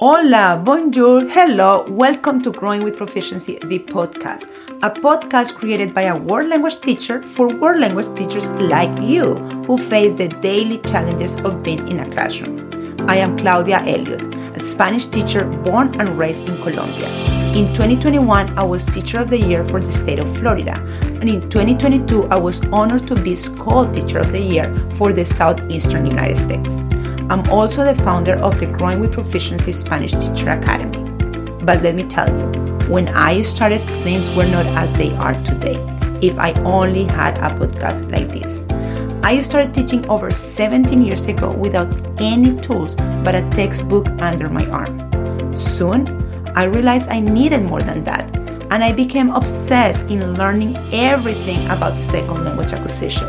Hola, bonjour, hello, welcome to Growing with Proficiency, the podcast, a podcast created by a world language teacher for world language teachers like you who face the daily challenges of being in a classroom. I am Claudia Elliott, a Spanish teacher born and raised in Colombia. In 2021, I was Teacher of the Year for the state of Florida, and in 2022, I was honored to be SCOLT Teacher of the Year for the Southeastern United States. I'm also the founder of the Growing with Proficiency Spanish Teacher Academy. But let me tell you, when I started, things were not as they are today. If I only had a podcast like this. I started teaching over 17 years ago without any tools but a textbook under my arm. Soon, I realized I needed more than that, and I became obsessed in learning everything about second language acquisition.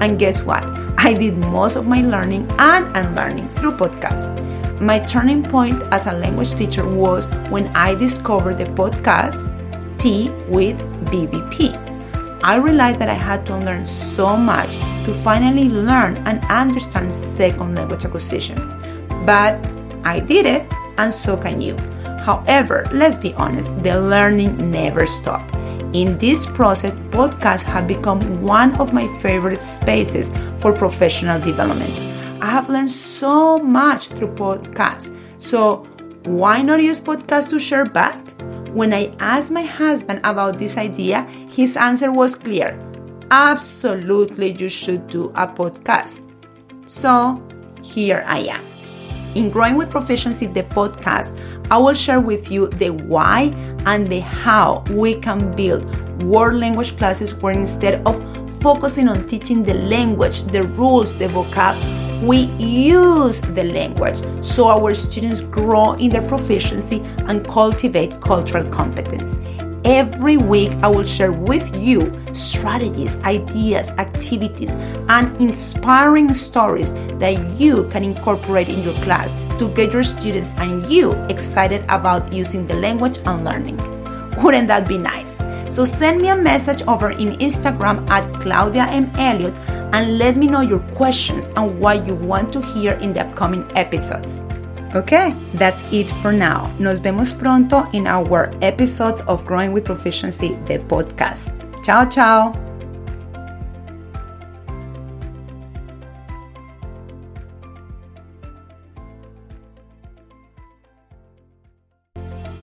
And guess what? I did most of my learning and unlearning through podcasts. My turning point as a language teacher was when I discovered the podcast Tea with BVP. I realized that I had to learn so much to finally learn and understand second language acquisition. But I did it, and so can you. However, let's be honest, the learning never stopped. In this process, podcasts have become one of my favorite spaces for professional development. I have learned so much through podcasts. So, why not use podcasts to share back? When I asked my husband about this idea, his answer was clear absolutely, you should do a podcast. So, here I am. In Growing with Proficiency, the podcast, I will share with you the why and the how we can build world language classes where instead of focusing on teaching the language, the rules, the vocab, we use the language so our students grow in their proficiency and cultivate cultural competence. Every week, I will share with you strategies, ideas, activities, and inspiring stories that you can incorporate in your class to get your students and you excited about using the language and learning. Wouldn't that be nice? So send me a message over in Instagram at Claudia M. Elliott and let me know your questions and what you want to hear in the upcoming episodes. Okay, that's it for now. Nos vemos pronto in our episodes of Growing with Proficiency, the podcast. Ciao, ciao.